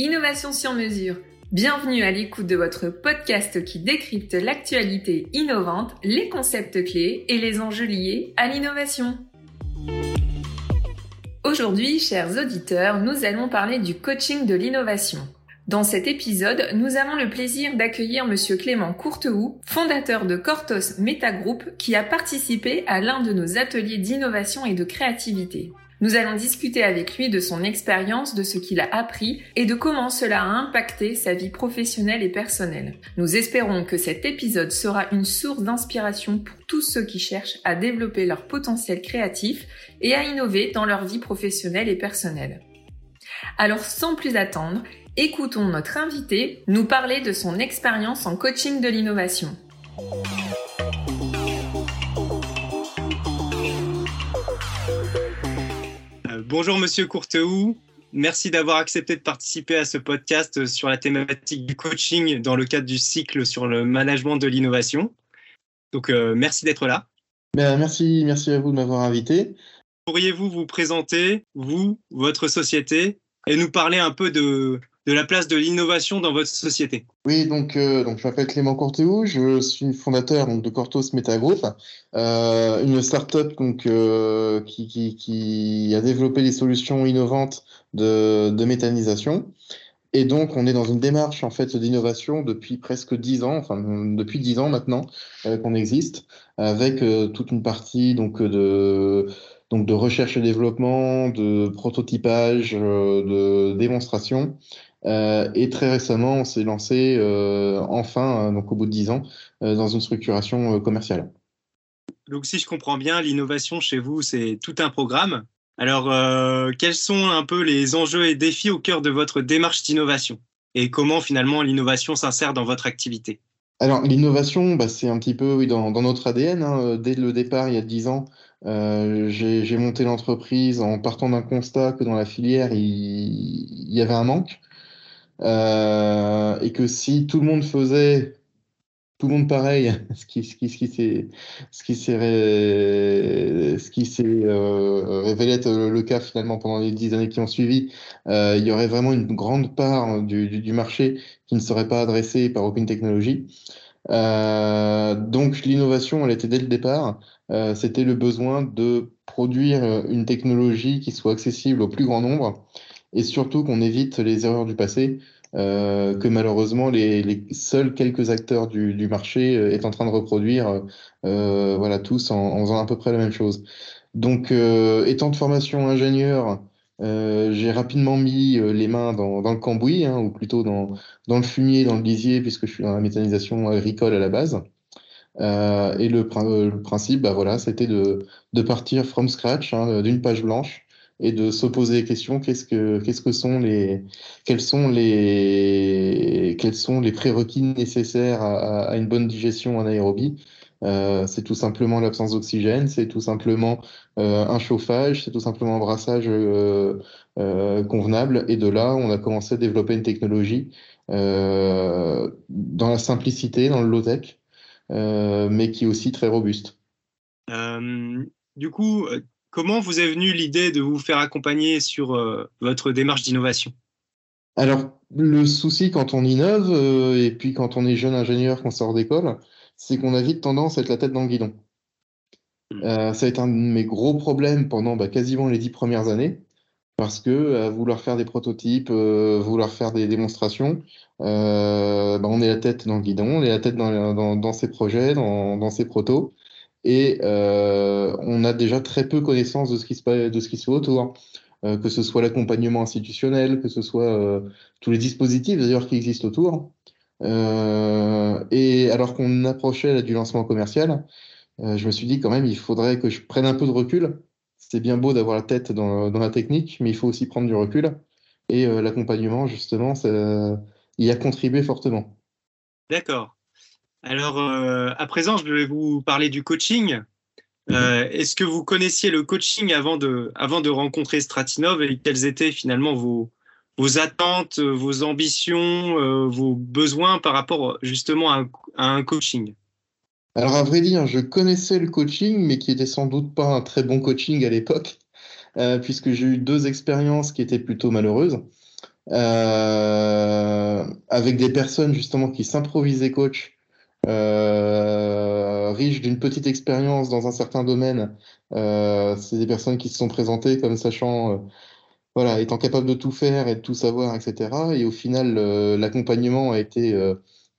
Innovation sur mesure. Bienvenue à l'écoute de votre podcast qui décrypte l'actualité innovante, les concepts clés et les enjeux liés à l'innovation. Aujourd'hui, chers auditeurs, nous allons parler du coaching de l'innovation. Dans cet épisode, nous avons le plaisir d'accueillir Monsieur Clément Courtehoux, fondateur de Cortos Metagroup, qui a participé à l'un de nos ateliers d'innovation et de créativité. Nous allons discuter avec lui de son expérience, de ce qu'il a appris et de comment cela a impacté sa vie professionnelle et personnelle. Nous espérons que cet épisode sera une source d'inspiration pour tous ceux qui cherchent à développer leur potentiel créatif et à innover dans leur vie professionnelle et personnelle. Alors sans plus attendre, écoutons notre invité nous parler de son expérience en coaching de l'innovation. Bonjour Monsieur Courtehoux, merci d'avoir accepté de participer à ce podcast sur la thématique du coaching dans le cadre du cycle sur le management de l'innovation. Donc euh, merci d'être là. Ben, merci, merci à vous de m'avoir invité. Pourriez-vous vous présenter, vous, votre société, et nous parler un peu de, de la place de l'innovation dans votre société. Oui, donc, euh, donc je m'appelle Clément Cortéou, je suis fondateur de Cortos Metagroup, euh, une start-up donc, euh, qui, qui, qui, a développé des solutions innovantes de, de méthanisation. Et donc, on est dans une démarche en fait d'innovation depuis presque dix ans, enfin depuis dix ans maintenant qu'on existe, avec toute une partie donc de donc de recherche et développement, de prototypage, de démonstration, euh, et très récemment, on s'est lancé euh, enfin, euh, donc au bout de dix ans, dans une structuration commerciale. Donc, si je comprends bien, l'innovation chez vous, c'est tout un programme. Alors, quels sont un peu les enjeux et défis au cœur de votre démarche d'innovation? Et comment finalement l'innovation s'insère dans votre activité? Alors l'innovation, bah, c'est un petit peu oui, dans, dans notre ADN. Hein. Dès le départ, il y a dix ans, euh, j'ai monté l'entreprise en partant d'un constat que dans la filière, il, il y avait un manque. Euh, et que si tout le monde faisait tout le monde pareil, ce qui, ce qui, ce qui s'est, ce qui s'est, ce qui s'est euh, révélé être le cas finalement pendant les dix années qui ont suivi, euh, il y aurait vraiment une grande part du, du, du, marché qui ne serait pas adressée par aucune technologie. Donc l'innovation, elle était dès le départ, c'était le besoin de produire une technologie qui soit accessible au plus grand nombre et surtout qu'on évite les erreurs du passé euh, que malheureusement les, les, seuls quelques acteurs du, du marché euh, est en train de reproduire, euh, voilà tous en, en, faisant à peu près la même chose. Donc, euh, étant de formation ingénieur, euh, j'ai rapidement mis les mains dans, dans le cambouis, hein, ou plutôt dans, dans le fumier, dans le lisier, puisque je suis dans la méthanisation agricole à la base. et le, le, principe, bah voilà, c'était de, de partir from scratch, hein, d'une page blanche, et de se poser des questions. Qu'est-ce que, qu'est-ce que sont les, quels sont les, quels sont les prérequis nécessaires à, une bonne digestion en aérobie? Euh, c'est tout simplement l'absence d'oxygène, c'est tout simplement euh, un chauffage, c'est tout simplement un brassage euh, convenable. Et de là, on a commencé à développer une technologie dans la simplicité, dans le low-tech, mais qui est aussi très robuste. du coup, Comment vous est venue l'idée de vous faire accompagner sur euh, votre démarche d'innovation? Alors, le souci quand on innove, euh, et puis quand on est jeune ingénieur, qu'on sort d'école, c'est qu'on a vite tendance à être la tête dans le guidon. Mmh. Euh, ça a été un de mes gros problèmes pendant bah, quasiment les dix premières années, parce que à vouloir faire des prototypes, vouloir faire des démonstrations, bah, on est la tête dans le guidon, on est la tête dans, dans, dans ses projets, dans, dans ses protos, et euh, on a déjà très peu connaissance de ce qui se, de ce qui se fait autour. Euh, que ce soit l'accompagnement institutionnel, que ce soit euh, tous les dispositifs d'ailleurs qui existent autour. Et alors qu'on approchait du lancement commercial, je me suis dit quand même il faudrait que je prenne un peu de recul. C'est bien beau d'avoir la tête dans, la technique, mais il faut aussi prendre du recul. Et l'accompagnement, justement, ça, y a contribué fortement. D'accord. Alors, euh, à présent, je vais vous parler du coaching. Euh, Est-ce que vous connaissiez le coaching avant de, avant de rencontrer Stratinov et quelles étaient finalement vos, vos attentes, vos ambitions, euh, vos besoins par rapport justement à un, à un, coaching? Alors, à vrai dire, je connaissais le coaching, mais qui était sans doute pas un très bon coaching à l'époque, puisque j'ai eu deux expériences qui étaient plutôt malheureuses. avec des personnes justement qui s'improvisaient coach, riches d'une petite expérience dans un certain domaine. c'est des personnes qui se sont présentées comme sachant voilà, étant capable de tout faire et de tout savoir, etc. Et au final, l'accompagnement a été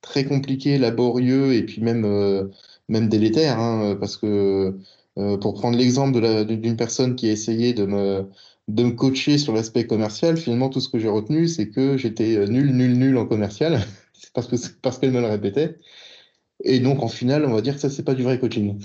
très compliqué, laborieux et puis même, euh, même délétère, hein, parce que euh, pour prendre l'exemple d'une personne qui a essayé de me, de me coacher sur l'aspect commercial, finalement, tout ce que j'ai retenu, c'est que j'étais euh, nul, nul, nul en commercial, parce que parce qu'elle me le répétait. Et donc, en final, on va dire que ça, c'est pas du vrai coaching.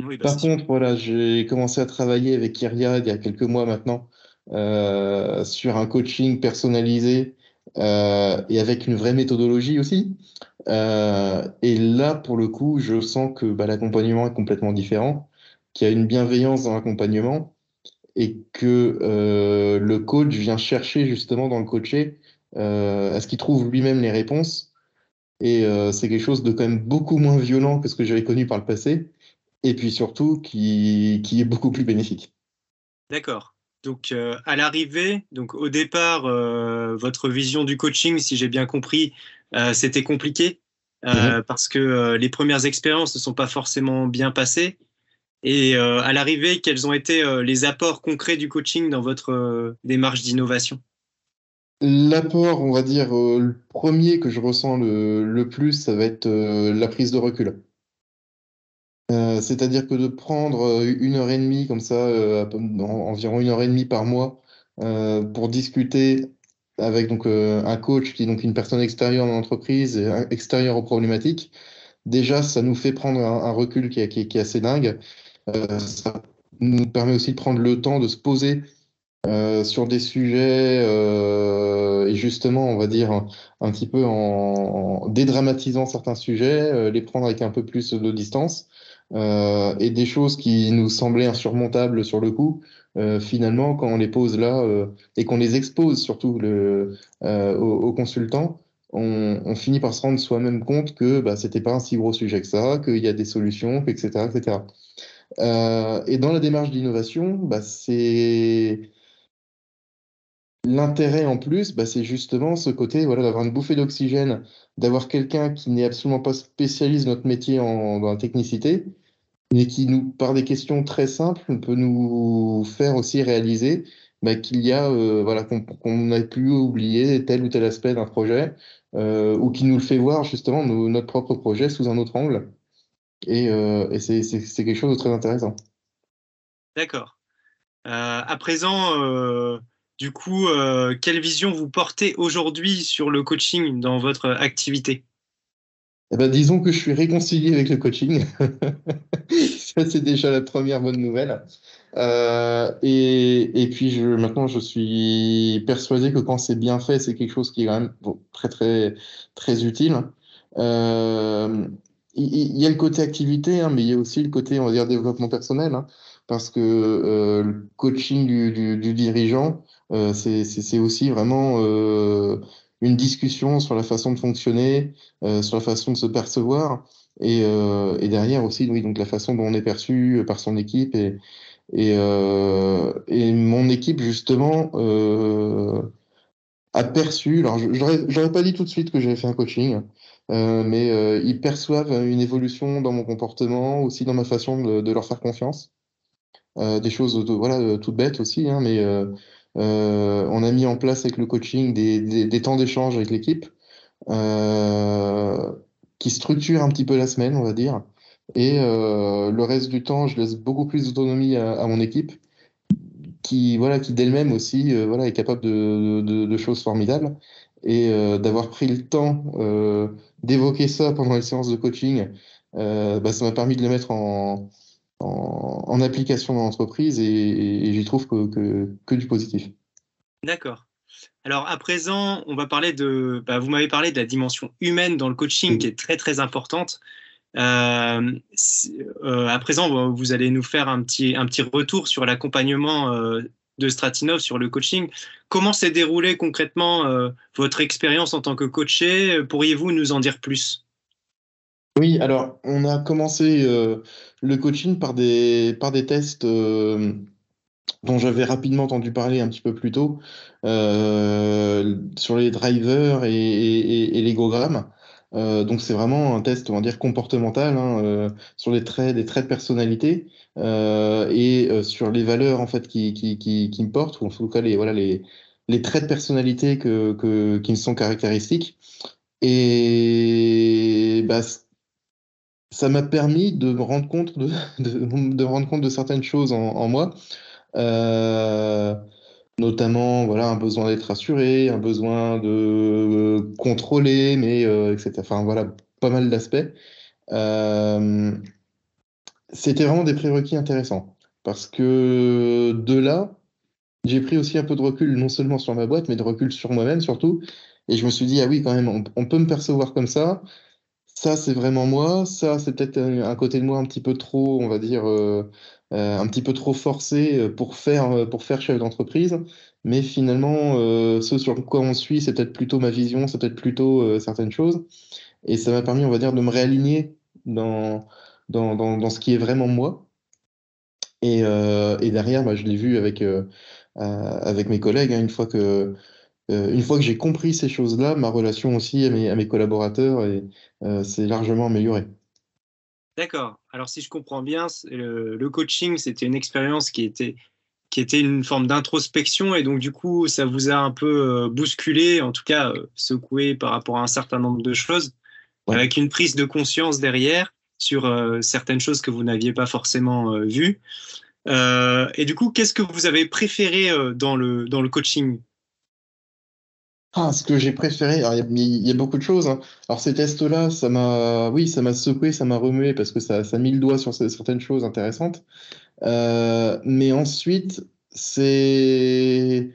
Bah, Par contre, voilà, j'ai commencé à travailler avec Kyria il y a quelques mois maintenant euh, sur un coaching personnalisé euh, et avec une vraie méthodologie aussi. Euh, et là, pour le coup, je sens que bah, l'accompagnement est complètement différent, qu'il y a une bienveillance dans l'accompagnement et que euh, le coach vient chercher justement dans le coaché euh, à ce qu'il trouve lui-même les réponses. Et euh, c'est quelque chose de quand même beaucoup moins violent que ce que j'avais connu par le passé, et puis surtout qui, qui est beaucoup plus bénéfique. D'accord. Donc euh, à l'arrivée, donc au départ, euh, votre vision du coaching, si j'ai bien compris, c'était compliqué mhm. parce que les premières expériences ne sont pas forcément bien passées. Et à l'arrivée, quels ont été les apports concrets du coaching dans votre démarche d'innovation? L'apport, on va dire, le premier que je ressens le plus, ça va être la prise de recul. Euh, c'est-à-dire que de prendre euh, une heure et demie comme ça, euh, environ une heure et demie par mois, pour discuter avec donc un coach qui est donc une personne extérieure dans l'entreprise, extérieure aux problématiques, déjà ça nous fait prendre un, recul qui est, assez dingue. ça nous permet aussi de prendre le temps de se poser sur des sujets et justement, on va dire un, petit peu en, dédramatisant certains sujets, les prendre avec un peu plus de distance. Euh, et des choses qui nous semblaient insurmontables sur le coup, euh, finalement, quand on les pose là euh, et qu'on les expose surtout le, aux, consultants, on, on, finit par se rendre soi-même compte que bah, c'était pas un si gros sujet que ça, qu'il y a des solutions, etc., etc. et dans la démarche d'innovation, bah, c'est L'intérêt en plus, bah, c'est justement ce côté voilà, d'avoir une bouffée d'oxygène, d'avoir quelqu'un qui n'est absolument pas spécialiste de notre métier en, technicité, mais qui nous, par des questions très simples, peut nous faire aussi réaliser bah, qu'il y a, euh, voilà, qu'on a pu oublier tel ou tel aspect d'un projet, euh, ou qui nous le fait voir justement notre propre projet sous un autre angle. Et, euh, et c'est quelque chose de très intéressant. D'accord. à présent, du coup, quelle vision vous portez aujourd'hui sur le coaching dans votre activité? Eh ben, disons que je suis réconcilié avec le coaching. Ça, c'est déjà la première bonne nouvelle. Euh, et, et, puis maintenant, je suis persuadé que quand c'est bien fait, c'est quelque chose qui est quand même très, très, très utile. Euh, il, y a le côté activité, hein, mais il y a aussi le côté, on va dire, développement personnel. Hein, parce que euh, le coaching du, dirigeant, euh, c'est aussi vraiment euh, une discussion sur la façon de fonctionner, sur la façon de se percevoir, et, derrière aussi, oui, donc la façon dont on est perçu par son équipe et mon équipe justement a perçu. Alors, j'aurais pas dit tout de suite que j'avais fait un coaching, mais ils perçoivent une évolution dans mon comportement, aussi dans ma façon de leur faire confiance. Des choses, de, voilà, toutes bêtes aussi, hein, mais euh, on a mis en place avec le coaching des, temps d'échange avec l'équipe euh, qui structurent un petit peu la semaine, on va dire. Et euh, le reste du temps, je laisse beaucoup plus d'autonomie à, mon équipe qui, voilà, qui d'elle-même aussi voilà, est capable de, choses formidables. Et d'avoir pris le temps d'évoquer ça pendant les séances de coaching, bah, ça m'a permis de le mettre en, en, application dans l'entreprise et, j'y trouve que, que, du positif. D'accord. Alors à présent, on va parler de. Bah, vous m'avez parlé de la dimension humaine dans le coaching qui est très très importante. Euh, euh, à présent, vous allez nous faire un petit, un petit retour sur l'accompagnement euh, de Stratinov sur le coaching. Comment s'est déroulée concrètement votre expérience en tant que coaché? Pourriez-vous nous en dire plus? Oui, alors on a commencé euh, le coaching par des, par des tests euh, dont j'avais rapidement entendu parler un petit peu plus tôt, euh, sur les drivers et, et, et l'égogrammes. Euh, donc c'est vraiment un test, on va dire, comportemental hein, euh, sur les traits, des traits de personnalité euh, et sur les valeurs en fait qui, qui, qui, qui me portent, ou en tout cas les, voilà, les, les traits de personnalité que, que, qui me sont caractéristiques. Et bah, ça m'a permis de me rendre compte de, de, de, rendre compte de certaines choses en, moi. Euh, notamment voilà un besoin d'être rassuré, un besoin de contrôler, mais euh, etc. Enfin voilà, pas mal d'aspects. Euh, c'était vraiment des prérequis intéressants parce que de là, j'ai pris aussi un peu de recul, non seulement sur ma boîte, mais de recul sur moi-même surtout. Et je me suis dit, ah oui, quand même, on peut me percevoir comme ça. Ça, c'est vraiment moi. Ça, c'est peut-être un, un, côté de moi un petit peu trop, on va dire, euh, euh, un petit peu trop forcé pour faire, pour faire chef d'entreprise. Mais finalement, euh, ce sur quoi on suit, c'est peut-être plutôt ma vision, c'est peut-être plutôt euh, certaines choses. Et ça m'a permis, on va dire, de me réaligner dans, dans, dans, ce qui est vraiment moi. Et, euh, et derrière, bah, je l'ai vu avec, euh, avec mes collègues, hein, une fois que, une fois que j'ai compris ces choses-là, ma relation aussi à mes, à mes collaborateurs s'est largement améliorée. D'accord. Alors si je comprends bien, le, le coaching, c'était une expérience qui était qui était une forme d'introspection et donc du coup ça vous a un peu bousculé, en tout cas secoué par rapport à un certain nombre de choses, ouais. avec une prise de conscience derrière sur euh, certaines choses que vous n'aviez pas forcément euh, vues. Euh, et du coup, qu'est-ce que vous avez préféré dans, le, dans le coaching? Ah, ce que j'ai préféré, il y, a beaucoup de choses. Hein. Alors ces tests-là, ça m'a, oui, ça m'a secoué, ça m'a remué parce que ça, ça mis le doigt sur certaines choses intéressantes. Euh, mais ensuite, c'est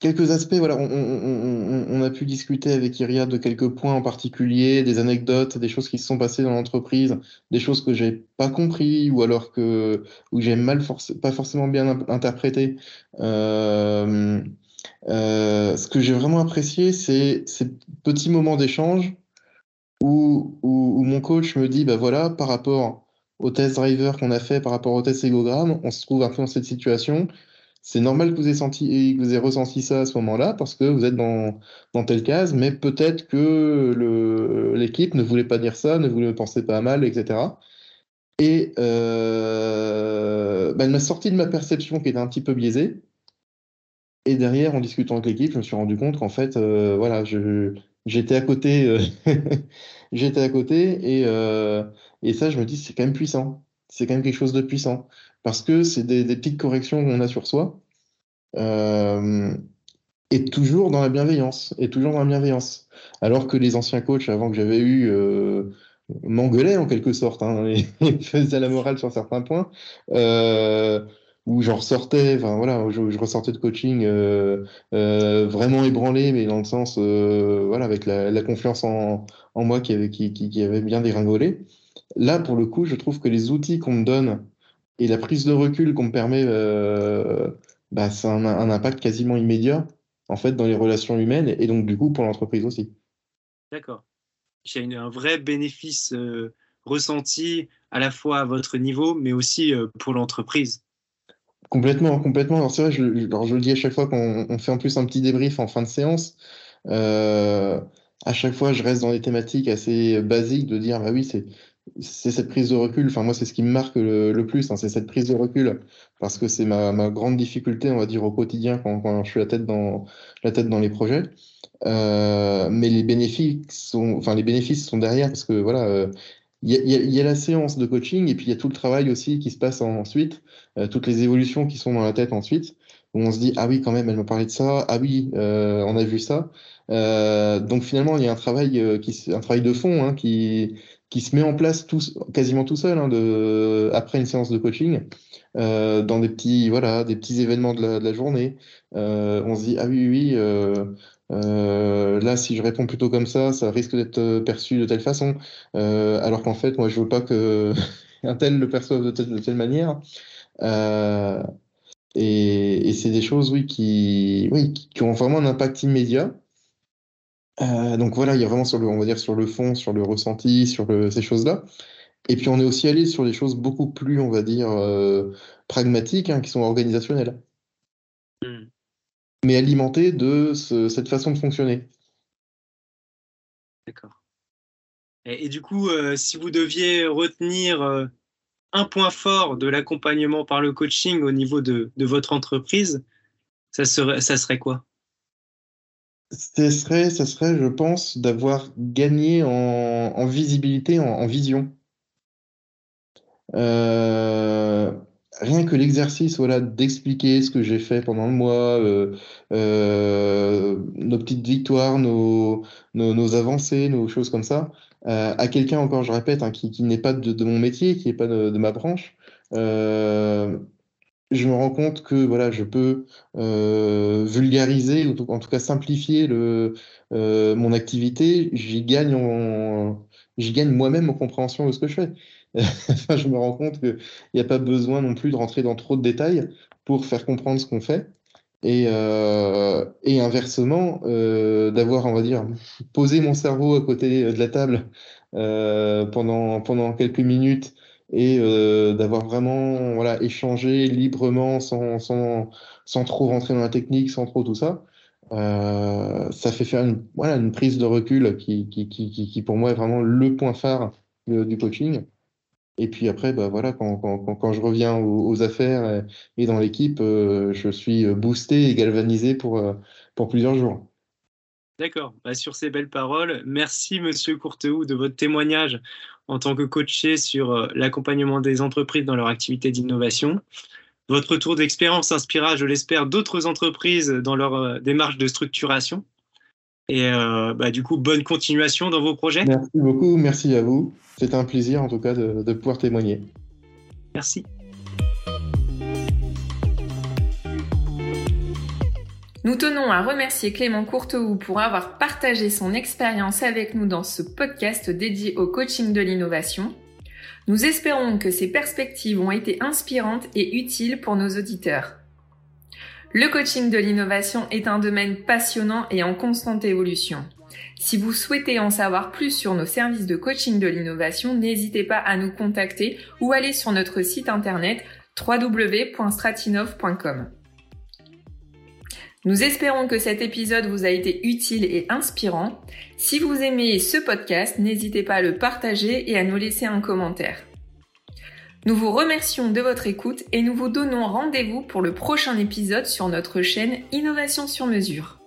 quelques aspects. Voilà, on, a pu discuter avec Iria de quelques points en particulier, des anecdotes, des choses qui se sont passées dans l'entreprise, des choses que j'ai pas compris ou alors que ou j'ai mal pas forcément bien interprété. Euh, euh, ce que j'ai vraiment apprécié, c'est ces petits moments d'échange où, mon coach me dit, bah voilà, par rapport au test driver qu'on a fait par rapport au test égogramme, on se trouve un peu dans cette situation. C'est normal que vous ayez, ressenti ça à ce moment-là parce que vous êtes dans, telle case, mais peut-être que l'équipe ne voulait pas dire ça, ne voulait penser pas mal, etc. Et euh, bah, elle m'a sorti de ma perception qui était un petit peu biaisée. Et derrière, en discutant avec l'équipe, je me suis rendu compte qu'en fait, euh, voilà, j'étais à côté, euh, j'étais à côté, et, euh, et ça, je me dis, c'est quand même puissant. C'est quand même quelque chose de puissant. Parce que c'est des, petites corrections qu'on a sur soi. Et toujours dans la bienveillance. Et toujours dans la bienveillance. Alors que les anciens coachs, avant que j'avais eu, m'engueulaient en quelque sorte. Hein, et, faisaient la morale sur certains points. Où j'en ressortais, enfin voilà, je, je, ressortais de coaching euh, euh, vraiment ébranlé, mais dans le sens, euh, voilà, avec la, confiance en, moi qui avait, bien dégringolé. Là, pour le coup, je trouve que les outils qu'on me donne et la prise de recul qu'on me permet, bah, c'est un, impact quasiment immédiat en fait dans les relations humaines et donc du coup pour l'entreprise aussi. D'accord. A un vrai bénéfice ressenti à la fois à votre niveau, mais aussi pour l'entreprise. Complètement, complètement. Alors c'est vrai, je, le dis à chaque fois qu'on fait en plus un petit débrief en fin de séance. Euh, à chaque fois, je reste dans des thématiques assez basiques de dire, bah oui, c'est c'est cette prise de recul. Enfin, moi, c'est ce qui me marque le, plus, hein, c'est cette prise de recul, parce que c'est ma, ma, grande difficulté, on va dire, au quotidien quand, quand je suis la tête dans, la tête dans les projets. Euh, mais les bénéfices sont, enfin, les bénéfices sont derrière, parce que voilà, euh, il y, a, y, a, la séance de coaching et puis il y a tout le travail aussi qui se passe ensuite, euh, toutes les évolutions qui sont dans la tête ensuite, où on se dit ah oui quand même elle m'a parlé de ça, ah oui euh, on a vu ça. Euh, donc finalement il y a un travail qui un travail de fond hein, qui qui se met en place tout, quasiment tout seul hein, de, après une séance de coaching dans des petits voilà des petits événements de la, de la journée. on se dit ah oui oui euh, là, si je réponds plutôt comme ça, ça risque d'être euh, perçu de telle façon. Euh, alors qu'en fait, moi, je veux pas que un tel le perçoive de telle, de telle manière. Euh, et, et c'est des choses, oui, qui, oui, qui ont vraiment un impact immédiat. Donc voilà, il y a vraiment sur le, on va dire sur le fond, sur le ressenti, sur le, ces choses-là. Et puis on est aussi allé sur des choses beaucoup plus, on va dire, pragmatiques, hein, qui sont organisationnelles. Hmm. Mais alimentées de cette façon de fonctionner. D'accord. Et, du coup, si vous deviez retenir un point fort de l'accompagnement par le coaching au niveau de, votre entreprise, ça serait, ça serait quoi? Ça serait, serait, je pense, d'avoir gagné en, visibilité, en, vision. Euh, rien que l'exercice voilà, d'expliquer ce que j'ai fait pendant le mois, euh, euh, nos petites victoires, nos, avancées, nos choses comme ça, à quelqu'un, encore je répète, hein, qui, qui n'est pas de, mon métier, qui n'est pas de, ma branche, je me rends compte que voilà, je peux vulgariser, ou en tout cas simplifier le, mon activité, j'y gagne, j'y gagne moi-même en compréhension de ce que je fais. je me rends compte qu'il n'y a pas besoin non plus de rentrer dans trop de détails pour faire comprendre ce qu'on fait. Et, euh, et inversement, euh, d'avoir, on va dire, posé mon cerveau à côté de la table euh, pendant, pendant quelques minutes et d'avoir vraiment voilà, échangé librement sans, sans, sans trop rentrer dans la technique, sans trop tout ça, ça fait faire une, voilà, une prise de recul qui, qui, qui, qui, pour moi est vraiment le point phare du coaching. Et puis après, bah voilà, quand, quand, quand je reviens aux, affaires et, dans l'équipe, euh, je suis boosté et galvanisé pour, euh, pour plusieurs jours. D'accord. Bah, sur ces belles paroles, merci Monsieur Courteau de votre témoignage en tant que coaché sur euh, l'accompagnement des entreprises dans leur activité d'innovation. Votre tour d'expérience inspirera, je l'espère, d'autres entreprises dans leur démarche de structuration. Et bah, du coup, bonne continuation dans vos projets. Merci beaucoup, merci à vous. C'est un plaisir en tout cas de, pouvoir témoigner. Merci. Nous tenons à remercier Clément Courteau pour avoir partagé son expérience avec nous dans ce podcast dédié au coaching de l'innovation. Nous espérons que ces perspectives ont été inspirantes et utiles pour nos auditeurs. Le coaching de l'innovation est un domaine passionnant et en constante évolution. Si vous souhaitez en savoir plus sur nos services de coaching de l'innovation, n'hésitez pas à nous contacter ou aller sur notre site internet www.stratinov.com. Nous espérons que cet épisode vous a été utile et inspirant. Si vous aimez ce podcast, n'hésitez pas à le partager et à nous laisser un commentaire. Nous vous remercions de votre écoute et nous vous donnons rendez-vous pour le prochain épisode sur notre chaîne Innovation sur mesure.